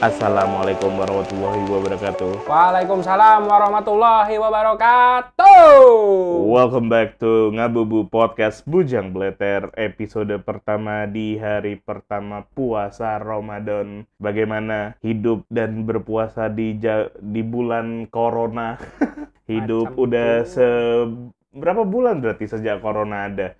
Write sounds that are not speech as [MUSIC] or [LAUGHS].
Assalamualaikum warahmatullahi wabarakatuh. Waalaikumsalam warahmatullahi wabarakatuh. Welcome back to Ngabubu Podcast Bujang Bleter episode pertama di hari pertama puasa Ramadan. Bagaimana hidup dan berpuasa di di bulan corona? [LAUGHS] hidup Macam udah seberapa se berapa bulan berarti sejak corona ada?